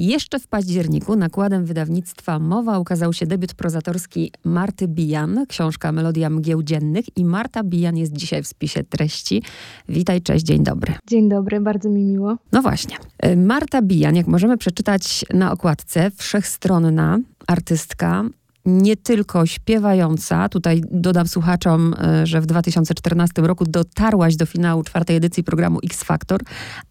Jeszcze w październiku nakładem wydawnictwa Mowa ukazał się debiut prozatorski Marty Bijan, książka Melodia Mgieł Dziennych i Marta Bijan jest dzisiaj w spisie treści. Witaj, cześć, dzień dobry. Dzień dobry, bardzo mi miło. No właśnie. Y, Marta Bijan, jak możemy przeczytać na okładce, wszechstronna artystka, nie tylko śpiewająca, tutaj dodam słuchaczom, e, że w 2014 roku dotarłaś do finału czwartej edycji programu X Factor,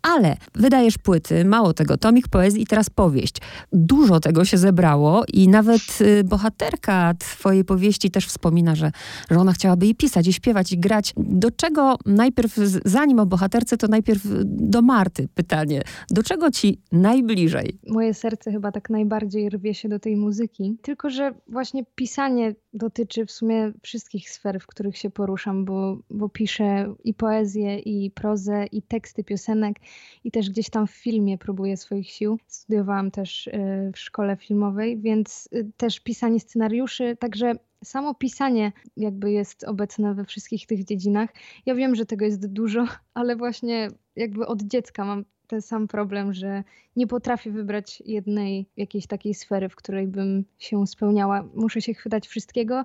ale wydajesz płyty, mało tego, tomik poezji i teraz powieść. Dużo tego się zebrało i nawet y, bohaterka twojej powieści też wspomina, że, że ona chciałaby i pisać, i śpiewać, i grać. Do czego najpierw, zanim o bohaterce, to najpierw do Marty pytanie. Do czego ci najbliżej? Moje serce chyba tak najbardziej rwie się do tej muzyki, tylko że właśnie pisanie dotyczy w sumie wszystkich sfer, w których się poruszam, bo, bo piszę i poezję, i prozę, i teksty piosenek, i też gdzieś tam w filmie próbuję swoich sił. Studiowałam też y, w szkole filmowej, więc y, też pisanie scenariuszy, także samo pisanie jakby jest obecne we wszystkich tych dziedzinach. Ja wiem, że tego jest dużo, ale właśnie jakby od dziecka mam ten sam problem, że nie potrafię wybrać jednej jakiejś takiej sfery, w której bym się spełniała. Muszę się chwytać wszystkiego.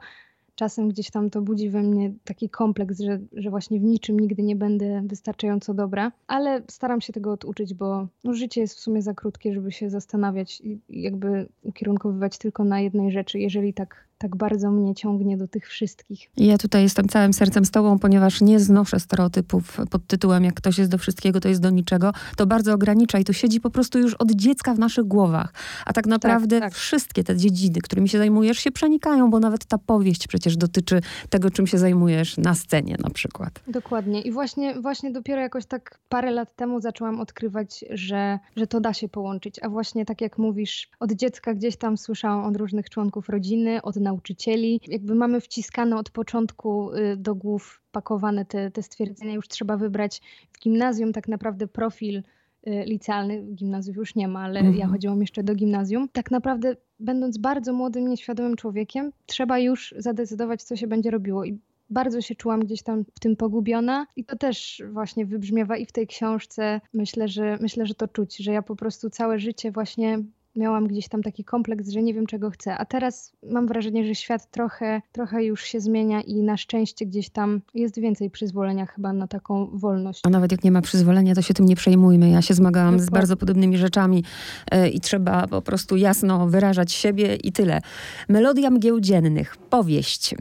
Czasem gdzieś tam to budzi we mnie taki kompleks, że, że właśnie w niczym nigdy nie będę wystarczająco dobra, ale staram się tego oduczyć, bo no, życie jest w sumie za krótkie, żeby się zastanawiać i jakby ukierunkowywać tylko na jednej rzeczy. Jeżeli tak tak bardzo mnie ciągnie do tych wszystkich. Ja tutaj jestem całym sercem z tobą, ponieważ nie znoszę stereotypów pod tytułem jak ktoś jest do wszystkiego, to jest do niczego. To bardzo ogranicza i to siedzi po prostu już od dziecka w naszych głowach. A tak naprawdę tak, tak. wszystkie te dziedziny, którymi się zajmujesz, się przenikają, bo nawet ta powieść przecież dotyczy tego, czym się zajmujesz na scenie na przykład. Dokładnie. I właśnie, właśnie dopiero jakoś tak parę lat temu zaczęłam odkrywać, że, że to da się połączyć. A właśnie tak jak mówisz, od dziecka gdzieś tam słyszałam od różnych członków rodziny, od nauczycieli. Jakby mamy wciskane od początku y, do głów pakowane te, te stwierdzenia. Już trzeba wybrać w gimnazjum tak naprawdę profil y, licealny. Gimnazjów już nie ma, ale mhm. ja chodziłam jeszcze do gimnazjum. Tak naprawdę będąc bardzo młodym, nieświadomym człowiekiem, trzeba już zadecydować, co się będzie robiło. I bardzo się czułam gdzieś tam w tym pogubiona i to też właśnie wybrzmiewa i w tej książce. Myślę, że myślę, że to czuć, że ja po prostu całe życie właśnie miałam gdzieś tam taki kompleks, że nie wiem czego chcę. A teraz mam wrażenie, że świat trochę, trochę już się zmienia i na szczęście gdzieś tam jest więcej przyzwolenia chyba na taką wolność. A nawet jak nie ma przyzwolenia, to się tym nie przejmujmy. Ja się zmagałam Dokładnie. z bardzo podobnymi rzeczami yy, i trzeba po prostu jasno wyrażać siebie i tyle. Melodia mgieł dziennych, powieść. Yy,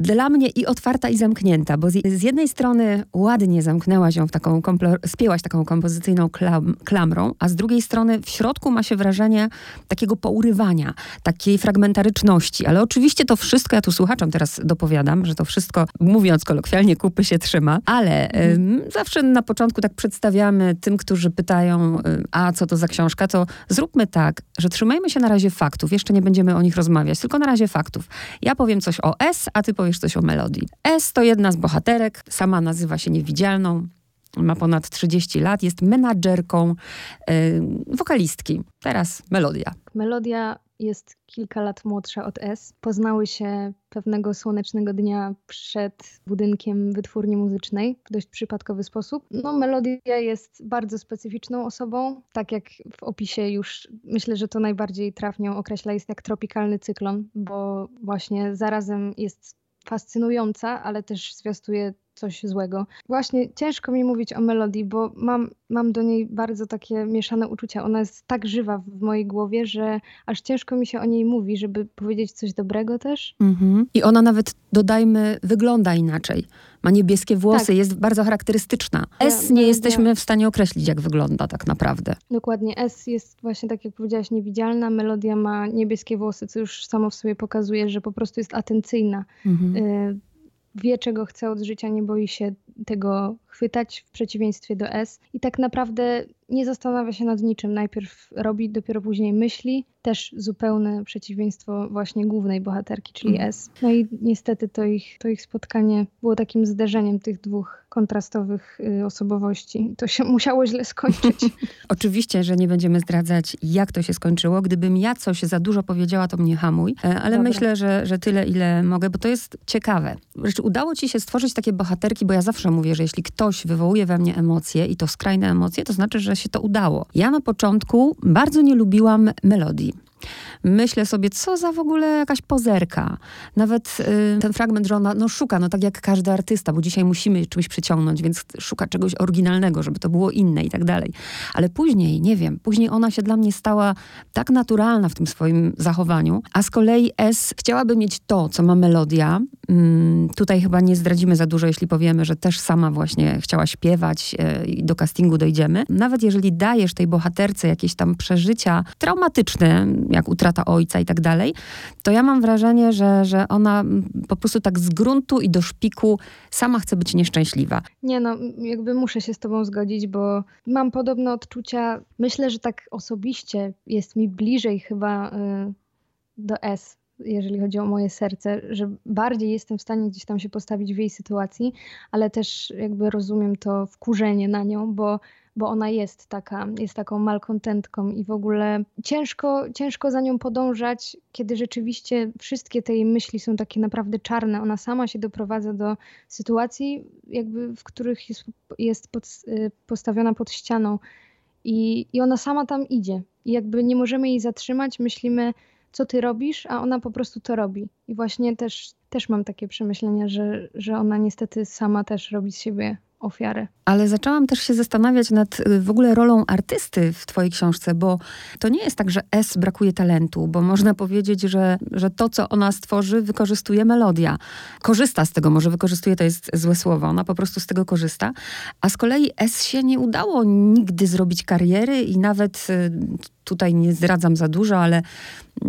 dla mnie i otwarta i zamknięta, bo z, z jednej strony ładnie zamknęłaś ją w taką, spięłaś taką kompozycyjną klam, klamrą, a z drugiej strony w środku ma się wrażenie takiego pourywania, takiej fragmentaryczności. Ale oczywiście to wszystko, ja tu słuchaczom teraz dopowiadam, że to wszystko, mówiąc kolokwialnie, kupy się trzyma, ale zawsze na początku tak przedstawiamy tym, którzy pytają, a co to za książka, to zróbmy tak, że trzymajmy się na razie faktów, jeszcze nie będziemy o nich rozmawiać, tylko na razie faktów. Ja powiem coś o S, a ty powiesz coś o melodii. S to jedna z bohaterek, sama nazywa się Niewidzialną, ma ponad 30 lat, jest menadżerką yy, wokalistki. Teraz Melodia. Melodia jest kilka lat młodsza od S. Poznały się pewnego słonecznego dnia przed budynkiem wytwórni muzycznej w dość przypadkowy sposób. No, Melodia jest bardzo specyficzną osobą. Tak jak w opisie już myślę, że to najbardziej trafnie określa, jest jak tropikalny cyklon, bo właśnie zarazem jest fascynująca, ale też zwiastuje coś złego. Właśnie ciężko mi mówić o melodii, bo mam, mam do niej bardzo takie mieszane uczucia. Ona jest tak żywa w mojej głowie, że aż ciężko mi się o niej mówi, żeby powiedzieć coś dobrego też. Mhm. I ona nawet, dodajmy, wygląda inaczej. Ma niebieskie włosy, tak. jest bardzo charakterystyczna. S nie ja, jesteśmy ja. w stanie określić, jak wygląda tak naprawdę. Dokładnie. S jest właśnie, tak jak powiedziałaś, niewidzialna. Melodia ma niebieskie włosy, co już samo w sobie pokazuje, że po prostu jest atencyjna. Mhm. Y wie, czego chce od życia, nie boi się tego chwytać w przeciwieństwie do S. I tak naprawdę nie zastanawia się nad niczym. Najpierw robi, dopiero później myśli. Też zupełne przeciwieństwo właśnie głównej bohaterki, czyli mm. S. No i niestety to ich, to ich spotkanie było takim zderzeniem tych dwóch kontrastowych y, osobowości. To się musiało źle skończyć. Oczywiście, że nie będziemy zdradzać, jak to się skończyło. Gdybym ja coś za dużo powiedziała, to mnie hamuj. E, ale Dobra. myślę, że, że tyle, ile mogę, bo to jest ciekawe. Rzeczy, udało ci się stworzyć takie bohaterki, bo ja zawsze mówię, że jeśli ktoś ktoś wywołuje we mnie emocje i to skrajne emocje, to znaczy, że się to udało. Ja na początku bardzo nie lubiłam melodii. Myślę sobie, co za w ogóle jakaś pozerka. Nawet y, ten fragment, że ona no, szuka, no tak jak każdy artysta, bo dzisiaj musimy czymś przyciągnąć, więc szuka czegoś oryginalnego, żeby to było inne i tak dalej. Ale później, nie wiem, później ona się dla mnie stała tak naturalna w tym swoim zachowaniu, a z kolei S chciałaby mieć to, co ma melodia. Mm, tutaj chyba nie zdradzimy za dużo, jeśli powiemy, że też sama właśnie chciała śpiewać y, i do castingu dojdziemy. Nawet jeżeli dajesz tej bohaterce jakieś tam przeżycia traumatyczne, jak utrata ojca i tak dalej, to ja mam wrażenie, że, że ona po prostu tak z gruntu i do szpiku sama chce być nieszczęśliwa. Nie no, jakby muszę się z tobą zgodzić, bo mam podobne odczucia. Myślę, że tak osobiście jest mi bliżej chyba y, do S jeżeli chodzi o moje serce, że bardziej jestem w stanie gdzieś tam się postawić w jej sytuacji, ale też jakby rozumiem to wkurzenie na nią, bo bo ona jest taka, jest taką malkontentką i w ogóle ciężko, ciężko za nią podążać, kiedy rzeczywiście wszystkie te jej myśli są takie naprawdę czarne. Ona sama się doprowadza do sytuacji, jakby w których jest, jest pod, y, postawiona pod ścianą i, i ona sama tam idzie. I jakby nie możemy jej zatrzymać, myślimy, co ty robisz, a ona po prostu to robi. I właśnie też, też mam takie przemyślenia, że, że ona niestety sama też robi z siebie Ale zaczęłam też się zastanawiać nad y, w ogóle rolą artysty w twojej książce, bo to nie jest tak, że S brakuje talentu, bo można powiedzieć, że, że to, co ona stworzy, wykorzystuje melodia. Korzysta z tego, może wykorzystuje to jest złe słowo, ona po prostu z tego korzysta. A z kolei S się nie udało nigdy zrobić kariery i nawet y, tutaj nie zdradzam za dużo, ale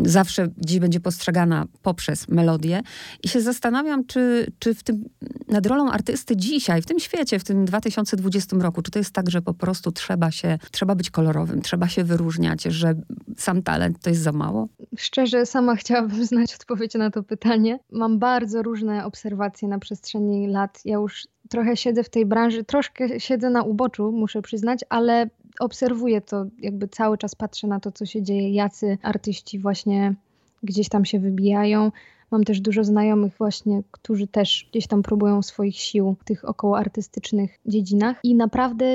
zawsze dziś będzie postrzegana poprzez melodię. I się zastanawiam, czy, czy w tym, nad rolą artysty dzisiaj, w tym świecie, w tym 2020 roku, czy to jest tak, że po prostu trzeba się, trzeba być kolorowym, trzeba się wyróżniać, że sam talent to jest za mało? Szczerze, sama chciałabym znać odpowiedź na to pytanie. Mam bardzo różne obserwacje na przestrzeni lat. Ja już trochę siedzę w tej branży, troszkę siedzę na uboczu, muszę przyznać, ale obserwuję to, jakby cały czas patrzę na to, co się dzieje, jacy artyści właśnie gdzieś tam się wybijają. Mam też dużo znajomych właśnie, którzy też gdzieś tam próbują swoich sił w tych około artystycznych dziedzinach i naprawdę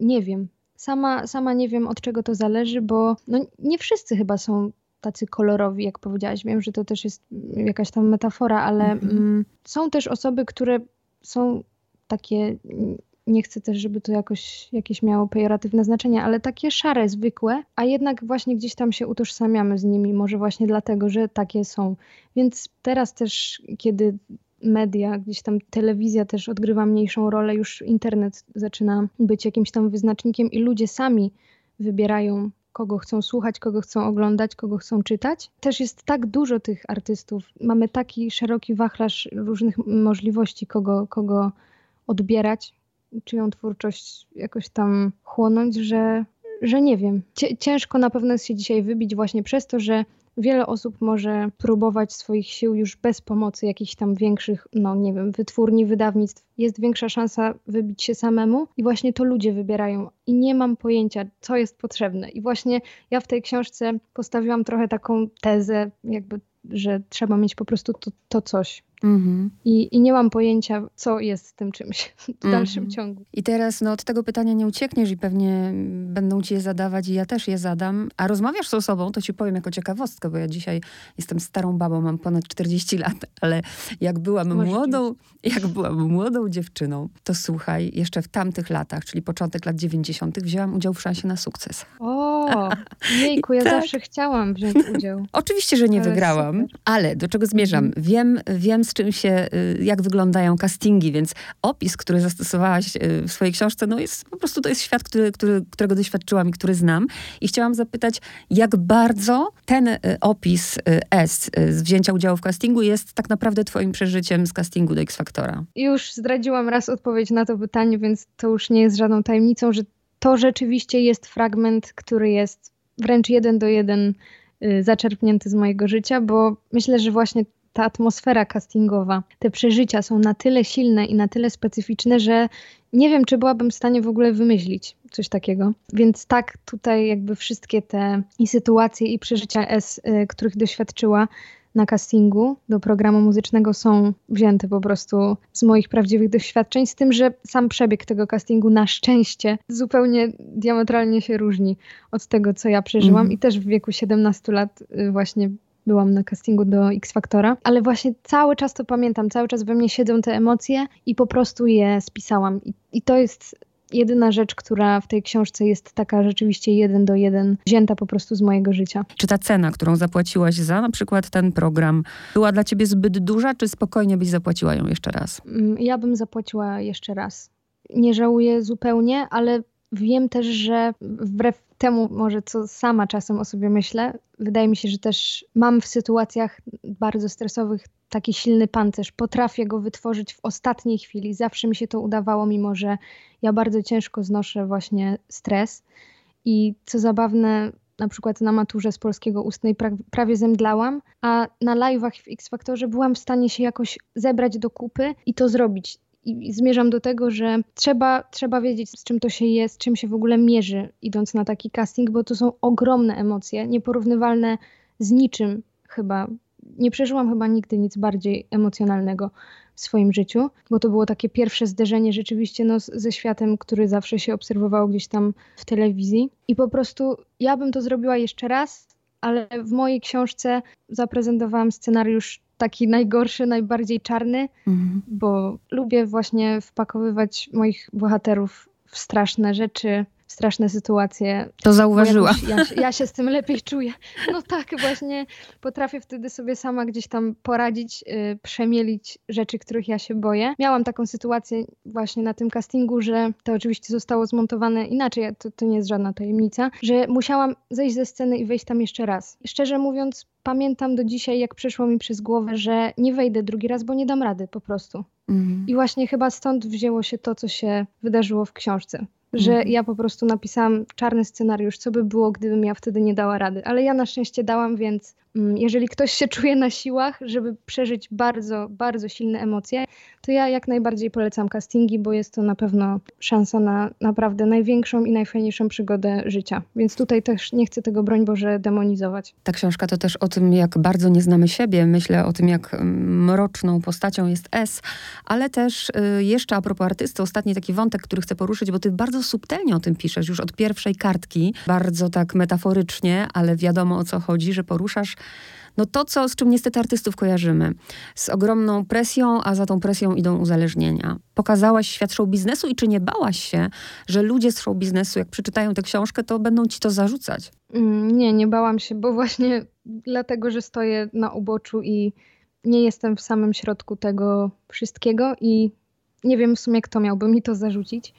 nie wiem. Sama, sama nie wiem, od czego to zależy, bo no, nie wszyscy chyba są tacy kolorowi, jak powiedziałaś. Wiem, że to też jest jakaś tam metafora, ale mhm. mm, są też osoby, które są takie nie chcę też, żeby to jakoś jakieś miało pejoratywne znaczenie, ale takie szare, zwykłe, a jednak właśnie gdzieś tam się utożsamiamy z nimi, może właśnie dlatego, że takie są. Więc teraz też, kiedy media, gdzieś tam telewizja też odgrywa mniejszą rolę, już internet zaczyna być jakimś tam wyznacznikiem i ludzie sami wybierają kogo chcą słuchać, kogo chcą oglądać, kogo chcą czytać. Też jest tak dużo tych artystów. Mamy taki szeroki wachlarz różnych możliwości, kogo, kogo odbierać, czyją twórczość jakoś tam chłonąć, że, że nie wiem. Ciężko na pewno jest się dzisiaj wybić właśnie przez to, że wiele osób może próbować swoich sił już bez pomocy jakichś tam większych, no nie wiem, wytwórni, wydawnictw. Jest większa szansa wybić się samemu i właśnie to ludzie wybierają. I nie mam pojęcia, co jest potrzebne. I właśnie ja w tej książce postawiłam trochę taką tezę, jakby, że trzeba mieć po prostu to, to coś. Mhm. I, I nie mam pojęcia, co jest z tym czymś w dalszym mhm. ciągu. I teraz no, od tego pytania nie uciekniesz i pewnie będą ci je zadawać i ja też je zadam. A rozmawiasz z osobą, to ci powiem jako ciekawostkę, bo ja dzisiaj jestem starą babą, mam ponad 40 lat, ale jak byłam Może młodą, jak byłam młodą dziewczyną, to słuchaj, jeszcze w tamtych latach, czyli początek lat 90., wzięłam udział w szansie na sukces. O, jejku, ja tak. zawsze chciałam wziąć udział. Oczywiście, że nie wygrałam, ale do czego zmierzam? Mhm. Wiem, wiem z czym się, y, jak wyglądają castingi, więc opis, który zastosowałaś y, w swojej książce, no jest po prostu to jest świat, który, który, którego doświadczyłam i który znam. I chciałam zapytać, jak bardzo ten y, opis S z wzięcia udziału w castingu jest tak naprawdę twoim przeżyciem z castingu do X-Factora? Już zdradziłam raz odpowiedź na to pytanie, więc to już nie jest żadną tajemnicą, że to rzeczywiście jest fragment, który jest wręcz jeden do jeden zaczerpnięty z mojego życia, bo myślę, że właśnie ta atmosfera castingowa, te przeżycia są na tyle silne i na tyle specyficzne, że nie wiem, czy byłabym w stanie w ogóle wymyślić coś takiego. Więc tak, tutaj jakby wszystkie te i sytuacje, i przeżycia S, y, których doświadczyła, na castingu do programu muzycznego są wzięte po prostu z moich prawdziwych doświadczeń, z tym, że sam przebieg tego castingu na szczęście zupełnie diametralnie się różni od tego, co ja przeżyłam mm. i też w wieku 17 lat y, właśnie byłam na castingu do X Factora, ale właśnie cały czas to pamiętam, cały czas we mnie siedzą te emocje i po prostu je spisałam. I, i to jest jedyna rzecz, która w tej książce jest taka rzeczywiście jeden do jeden, wzięta po prostu z mojego życia. Czy ta cena, którą zapłaciłaś za na przykład ten program, była dla ciebie zbyt duża, czy spokojnie byś zapłaciła ją jeszcze raz? Mm, ja bym zapłaciła jeszcze raz. Nie żałuję zupełnie, ale wiem też, że wbrew temu może co sama czasem o sobie myślę, wydaje mi się, że też mam w sytuacjach bardzo stresowych taki silny pancerz. Potrafię go wytworzyć w ostatniej chwili. Zawsze mi się to udawało, mimo że ja bardzo ciężko znoszę właśnie stres. I co zabawne, na przykład na maturze z polskiego ustnej prawie zemdlałam, a na live'ach w X Factorze byłam w stanie się jakoś zebrać do kupy i to zrobić. I zmierzam do tego, że trzeba, trzeba wiedzieć, z czym to się jest, czym się w ogóle mierzy, idąc na taki casting, bo to są ogromne emocje, nieporównywalne z niczym chyba nie przeżyłam chyba nigdy nic bardziej emocjonalnego w swoim życiu, bo to było takie pierwsze zderzenie rzeczywiście no, ze światem, który zawsze się obserwowało gdzieś tam w telewizji. I po prostu ja bym to zrobiła jeszcze raz, ale w mojej książce zaprezentowałam scenariusz taki najgorszy, najbardziej czarny, mhm. bo lubię właśnie wpakowywać moich bohaterów w straszne rzeczy, straszne sytuacje. To zauważyłam. Ja, ja, się z tym lepiej czuję. No tak, właśnie potrafię wtedy sobie sama gdzieś tam poradzić, yy, przemielić rzeczy, których ja się boję. Miałam taką sytuację właśnie na tym castingu, że to oczywiście zostało zmontowane inaczej, to, to nie jest żadna tajemnica, że musiałam zejść ze sceny i wejść tam jeszcze raz. Szczerze mówiąc, pamiętam do dzisiaj, jak przeszło mi przez głowę, że nie wejdę drugi raz, bo nie dam rady po prostu. Mhm. I właśnie chyba stąd wzięło się to, co się wydarzyło w książce że mhm. ja po prostu napisałam czarny scenariusz, co by było, gdybym ja wtedy nie dała rady. Ale ja na szczęście dałam, więc jeżeli ktoś się czuje na siłach, żeby przeżyć bardzo, bardzo silne emocje, to ja jak najbardziej polecam castingi, bo jest to na pewno szansa na naprawdę największą i najfajniejszą przygodę życia. Więc tutaj też nie chcę tego, broń Boże, demonizować. Ta książka to też o tym, jak bardzo nie znamy siebie. Myślę o tym, jak mm, mroczną postacią jest S, ale też y, jeszcze a propos artysty, ostatni taki wątek, który chcę poruszyć, bo ty bardzo subtelnie o tym piszesz, już od pierwszej kartki, bardzo tak metaforycznie, ale wiadomo o co chodzi, że poruszasz no to, co, z czym niestety artystów kojarzymy. Z ogromną presją, a za tą presją idą uzależnienia. Pokazałaś świat show biznesu i czy nie bałaś się, że ludzie z show biznesu, jak przeczytają tę książkę, to będą ci to zarzucać? Mm, nie, nie bałam się, bo właśnie dlatego, że stoję na uboczu i nie jestem w samym środku tego wszystkiego i nie wiem w sumie, kto miałby mi to zarzucić.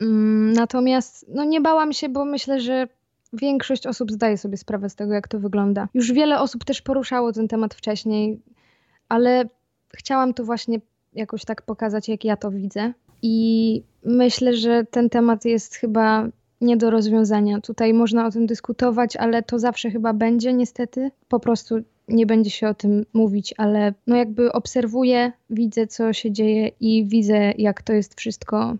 Mm, natomiast no nie bałam się, bo myślę, że większość osób zdaje sobie sprawę z tego, jak to wygląda. Już wiele osób też poruszało ten temat wcześniej, ale chciałam tu właśnie jakoś tak pokazać, jak ja to widzę. I myślę, że ten temat jest chyba nie do rozwiązania. Tutaj można o tym dyskutować, ale to zawsze chyba będzie, niestety. Po prostu nie będzie się o tym mówić, ale no jakby obserwuję, widzę, co się dzieje i widzę, jak to jest wszystko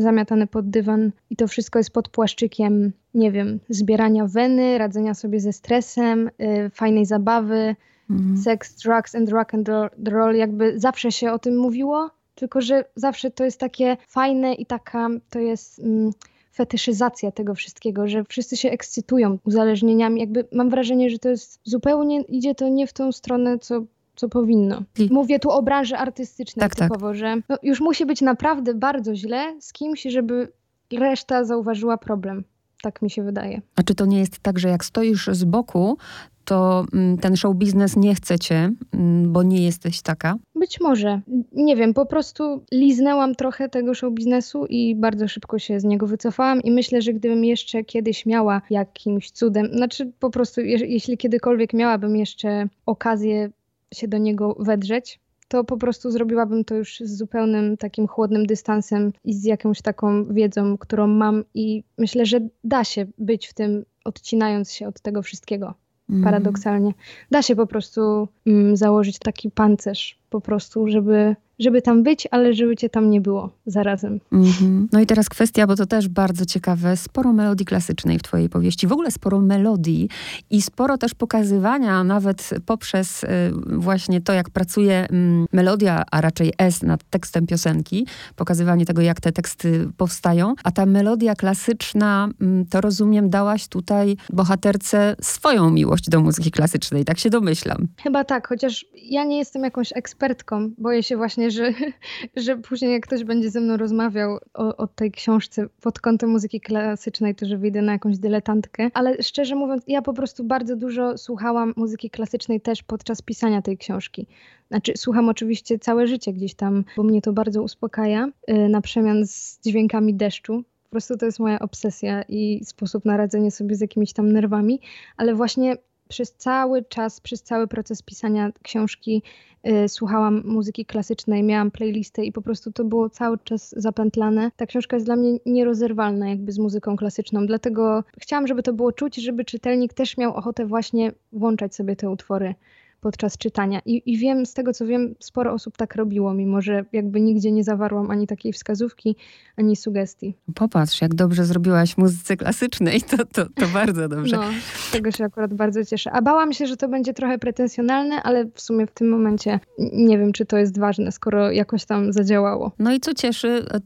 zamiatane pod dywan i to wszystko jest pod płaszczykiem, nie wiem, zbierania weny, radzenia sobie ze stresem, y, fajnej zabawy, mhm. sex, drugs and rock and roll, jakby zawsze się o tym mówiło, tylko że zawsze to jest takie fajne i taka, to jest mm, fetyszyzacja tego wszystkiego, że wszyscy się ekscytują uzależnieniami, jakby mam wrażenie, że to jest zupełnie, idzie to nie w tą stronę, co co powinno. Mówię tu o branży artystycznej tak, tak. typowo, tak. że no już musi być naprawdę bardzo źle z kimś, żeby reszta zauważyła problem. Tak mi się wydaje. A czy to nie jest tak, że jak stoisz z boku, to mm, ten show biznes nie chce cię, mm, bo nie jesteś taka? Być może. Nie wiem, po prostu liznęłam trochę tego show biznesu i bardzo szybko się z niego wycofałam i myślę, że gdybym jeszcze kiedyś miała jakimś cudem, znaczy po prostu jeśli kiedykolwiek miałabym jeszcze okazję się do niego wedrzeć, to po prostu zrobiłabym to już z zupełnym takim chłodnym dystansem i z jakąś taką wiedzą, którą mam i myślę, że da się być w tym, odcinając się od tego wszystkiego. Mm. Paradoksalnie. Da się po prostu mm, założyć taki pancerz po prostu, żeby żeby tam być, ale żeby cię tam nie było zarazem. Mm-hmm. No i teraz kwestia, bo to też bardzo ciekawe, sporo melodii klasycznej w twojej powieści, w ogóle sporo melodii i sporo też pokazywania, nawet poprzez y, właśnie to, jak pracuje y, melodia, a raczej S nad tekstem piosenki, pokazywanie tego, jak te teksty powstają, a ta melodia klasyczna, y, to rozumiem, dałaś tutaj bohaterce swoją miłość do muzyki klasycznej, tak się domyślam. Chyba tak, chociaż ja nie jestem jakąś ekspertką, boję się właśnie, że, że później jak ktoś będzie ze mną rozmawiał o, o tej książce pod kątem muzyki klasycznej, to że wyjdę na jakąś dyletantkę. Ale szczerze mówiąc, ja po prostu bardzo dużo słuchałam muzyki klasycznej też podczas pisania tej książki. Znaczy, słucham oczywiście całe życie gdzieś tam, bo mnie to bardzo uspokaja, yy, na przemian z dźwiękami deszczu. Po prostu to jest moja obsesja i sposób na radzenie sobie z jakimiś tam nerwami, ale właśnie przez cały czas, przez cały proces pisania książki y, słuchałam muzyki klasycznej, miałam playlistę i po prostu to było cały czas zapętlane. Ta książka jest dla mnie nierozerwalna jakby z muzyką klasyczną, dlatego chciałam, żeby to było czuć, żeby czytelnik też miał ochotę właśnie włączać sobie te utwory podczas czytania. I, I wiem, z tego co wiem, sporo osób tak robiło, mimo że jakby nigdzie nie zawarłam ani takiej wskazówki, ani sugestii. Popatrz, jak dobrze zrobiłaś muzyce klasycznej, to, to, to bardzo dobrze. No, z tego się akurat bardzo cieszę. A bałam się, że to będzie trochę pretensjonalne, ale w sumie w tym momencie nie wiem, czy to jest ważne, skoro jakoś tam zadziałało. No i co cieszy, e,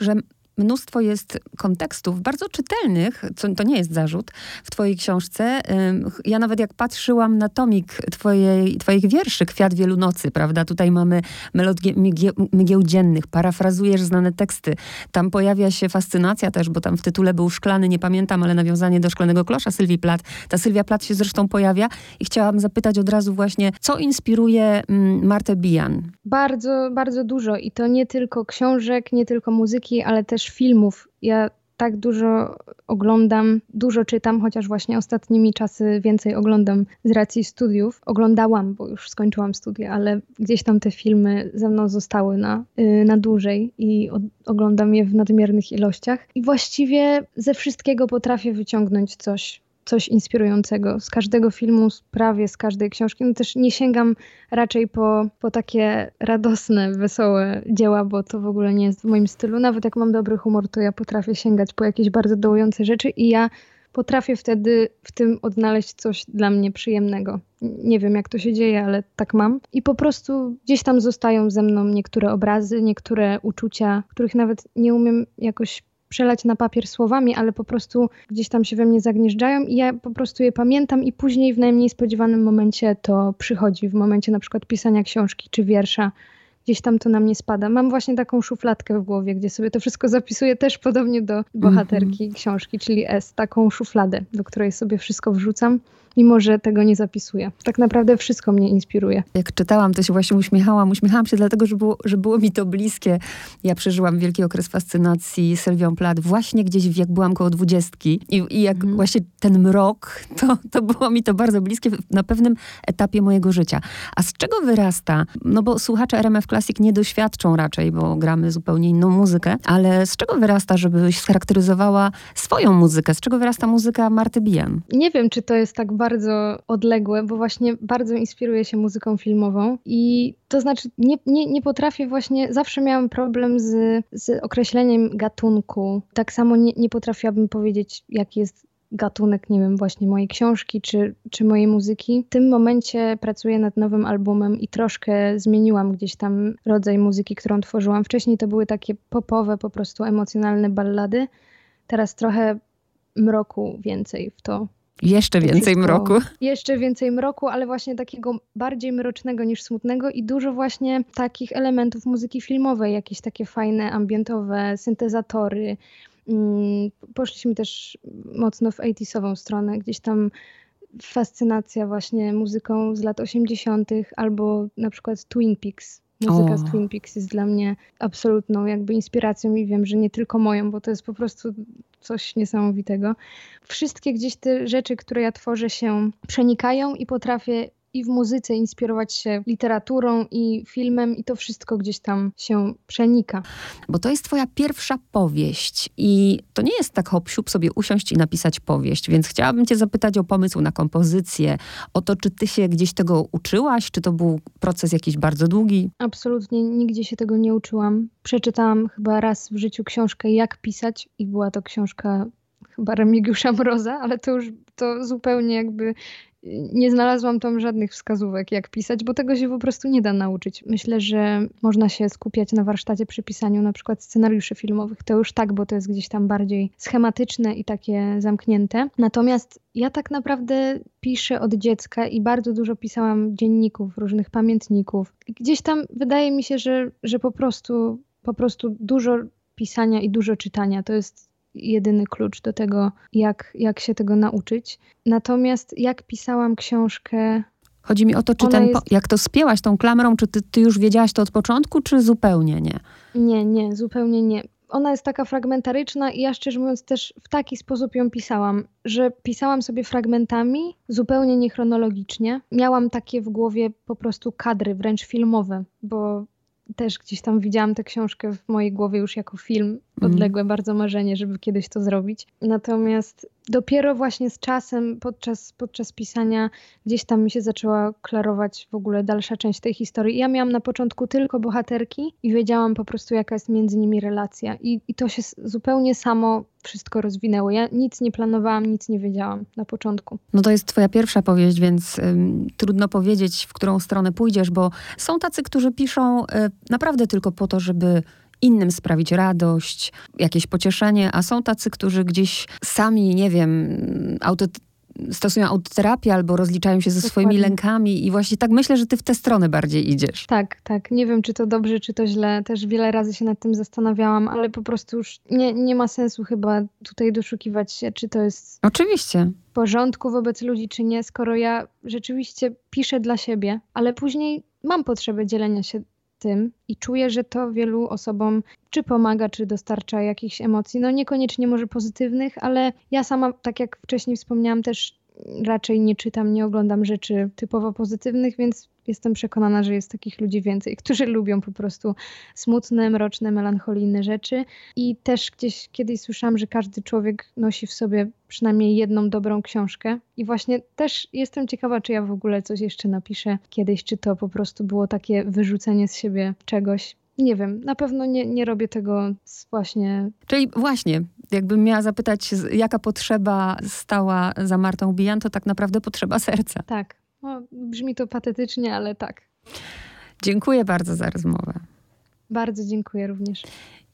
że mnóstwo jest kontekstów bardzo czytelnych, co to nie jest zarzut, w twojej książce. Ja nawet jak patrzyłam na tomik twojej, twoich wierszy, Kwiat Wielu Nocy, prawda? Tutaj mamy melodię mgieł dziennych, parafrazujesz znane teksty. Tam pojawia się fascynacja też, bo tam w tytule był szklany, nie pamiętam, ale nawiązanie do szklanego klosza Sylwii Plat. Ta Sylwia Plat się zresztą pojawia i chciałam zapytać od razu właśnie, co inspiruje Martę Bijan? Bardzo, bardzo dużo i to nie tylko książek, nie tylko muzyki, ale też też filmów. Ja tak dużo oglądam, dużo czytam, chociaż właśnie ostatnimi czasy więcej oglądam z racji studiów. Oglądałam, bo już skończyłam studia, ale gdzieś tam te filmy ze mną zostały na, yy, na dłużej i oglądam je w nadmiernych ilościach. I właściwie ze wszystkiego potrafię wyciągnąć coś coś inspirującego z każdego filmu, prawie z każdej książki. No też nie sięgam raczej po, po takie radosne, wesołe dzieła, bo to w ogóle nie jest w moim stylu. Nawet jak mam dobry humor, to ja potrafię sięgać po jakieś bardzo dołujące rzeczy i ja potrafię wtedy w tym odnaleźć coś dla mnie przyjemnego. Nie wiem, jak to się dzieje, ale tak mam. I po prostu gdzieś tam zostają ze mną niektóre obrazy, niektóre uczucia, których nawet nie umiem jakoś przelać na papier słowami, ale po prostu gdzieś tam się we mnie zagnieżdżają i ja po prostu je pamiętam i później w najmniej spodziewanym momencie to przychodzi, w momencie na przykład pisania książki czy wiersza. Gdzieś tam to na mnie spada. Mam właśnie taką szufladkę w głowie, gdzie sobie to wszystko zapisuję, też podobnie do bohaterki mm -hmm. książki, czyli S, taką szufladę, do której sobie wszystko wrzucam mimo że tego nie zapisuję. Tak naprawdę wszystko mnie inspiruje. Jak czytałam, to się właśnie uśmiechałam. Uśmiechałam się dlatego, że było, że było mi to bliskie. Ja przeżyłam wielki okres fascynacji Sylwią Plat właśnie gdzieś jak byłam koło dwudziestki. I, i jak mhm. właśnie ten mrok, to, to było mi to bardzo bliskie na pewnym etapie mojego życia. A z czego wyrasta? No bo słuchacze RMF Classic nie doświadczą raczej, bo gramy zupełnie inną muzykę, ale z czego wyrasta, żebyś scharakteryzowała swoją muzykę? Z czego wyrasta muzyka Marty Bijan? Nie wiem, czy to jest tak bardzo bardzo odległe, bo właśnie bardzo inspiruję się muzyką filmową i to znaczy nie, nie, nie potrafię właśnie, zawsze miałam problem z, z określeniem gatunku. Tak samo nie, nie potrafiłabym powiedzieć, jaki jest gatunek, nie wiem, właśnie mojej książki czy, czy mojej muzyki. W tym momencie pracuję nad nowym albumem i troszkę zmieniłam gdzieś tam rodzaj muzyki, którą tworzyłam. Wcześniej to były takie popowe, po prostu emocjonalne ballady. Teraz trochę mroku więcej w to jeszcze więcej mroku. Jeszcze więcej mroku, ale właśnie takiego bardziej mrocznego niż smutnego i dużo właśnie takich elementów muzyki filmowej, jakieś takie fajne, ambientowe syntezatory. Mm, poszliśmy też mocno w 80 stronę, gdzieś tam fascynacja właśnie muzyką z lat 80. albo na przykład Twin Peaks. Muzyka o. z Twin Peaks jest dla mnie absolutną jakby inspiracją i wiem, że nie tylko moją, bo to jest po prostu coś niesamowitego. Wszystkie gdzieś te rzeczy, które ja tworzę się przenikają i potrafię i w muzyce inspirować się literaturą i filmem i to wszystko gdzieś tam się przenika. Bo to jest twoja pierwsza powieść i to nie jest tak hop sobie usiąść i napisać powieść, więc chciałabym cię zapytać o pomysł na kompozycję, o to, czy ty się gdzieś tego uczyłaś, czy to był proces jakiś bardzo długi? Absolutnie nigdzie się tego nie uczyłam. Przeczytałam chyba raz w życiu książkę Jak pisać i była to książka chyba Remigiusza Mroza, ale to już to zupełnie jakby nie znalazłam tam żadnych wskazówek, jak pisać, bo tego się po prostu nie da nauczyć. Myślę, że można się skupiać na warsztacie przy pisaniu na przykład scenariuszy filmowych. To już tak, bo to jest gdzieś tam bardziej schematyczne i takie zamknięte. Natomiast ja tak naprawdę piszę od dziecka i bardzo dużo pisałam dzienników, różnych pamiętników. Gdzieś tam wydaje mi się, że, że po prostu po prostu dużo pisania i dużo czytania to jest jedyny klucz do tego, jak, jak się tego nauczyć. Natomiast jak pisałam książkę. Chodzi mi o to, czy ten, jest... jak to spięłaś tą klamrą, czy ty, ty już wiedziałaś to od początku, czy zupełnie nie? Nie, nie, zupełnie nie. Ona jest taka fragmentaryczna i ja szczerze mówiąc też w taki sposób ją pisałam, że pisałam sobie fragmentami, zupełnie niechronologicznie. Miałam takie w głowie po prostu kadry, wręcz filmowe, bo też gdzieś tam widziałam tę książkę w mojej głowie już jako film. Mhm. Odległe mm. bardzo marzenie, żeby kiedyś to zrobić. Natomiast dopiero właśnie z czasem, podczas, podczas pisania, gdzieś tam mi się zaczęła klarować w ogóle dalsza część tej historii. Ja miałam na początku tylko bohaterki i wiedziałam po prostu, jaka jest między nimi relacja. I, i to się zupełnie samo wszystko rozwinęło. Ja nic nie planowałam, nic nie wiedziałam na początku. No to jest twoja pierwsza powieść, więc ym, trudno powiedzieć, w którą stronę pójdziesz, bo są tacy, którzy piszą y, naprawdę tylko po to, żeby innym sprawić radość, jakieś pocieszenie, a są tacy, którzy gdzieś sami, nie wiem, auto stosują autoterapię albo rozliczają się ze Dokładnie. swoimi lękami i właśnie tak myślę, że ty w tę stronę bardziej idziesz. Tak, tak. Nie wiem, czy to dobrze, czy to źle. Też wiele razy się nad tym zastanawiałam, ale po prostu już nie, nie ma sensu chyba tutaj doszukiwać się, czy to jest... Oczywiście. W porządku wobec ludzi, czy nie, skoro ja rzeczywiście piszę dla siebie, ale później mam potrzebę dzielenia się tym i czuję, że to wielu osobom czy pomaga, czy dostarcza jakichś emocji. No niekoniecznie może pozytywnych, ale ja sama, tak jak wcześniej wspomniałam, też raczej nie czytam, nie oglądam rzeczy typowo pozytywnych, więc jestem przekonana, że jest takich ludzi więcej, którzy lubią po prostu smutne, mroczne, melancholijne rzeczy. I też gdzieś kiedyś słyszałam, że każdy człowiek nosi w sobie przynajmniej jedną dobrą książkę. I właśnie też jestem ciekawa, czy ja w ogóle coś jeszcze napiszę kiedyś, czy to po prostu było takie wyrzucenie z siebie czegoś. Nie wiem, na pewno nie, nie robię tego właśnie. Czyli właśnie, jakbym miała zapytać, jaka potrzeba stała za Martą Bijan, to tak naprawdę potrzeba serca. Tak, no, brzmi to patetycznie, ale tak. Dziękuję bardzo za rozmowę. Bardzo dziękuję również.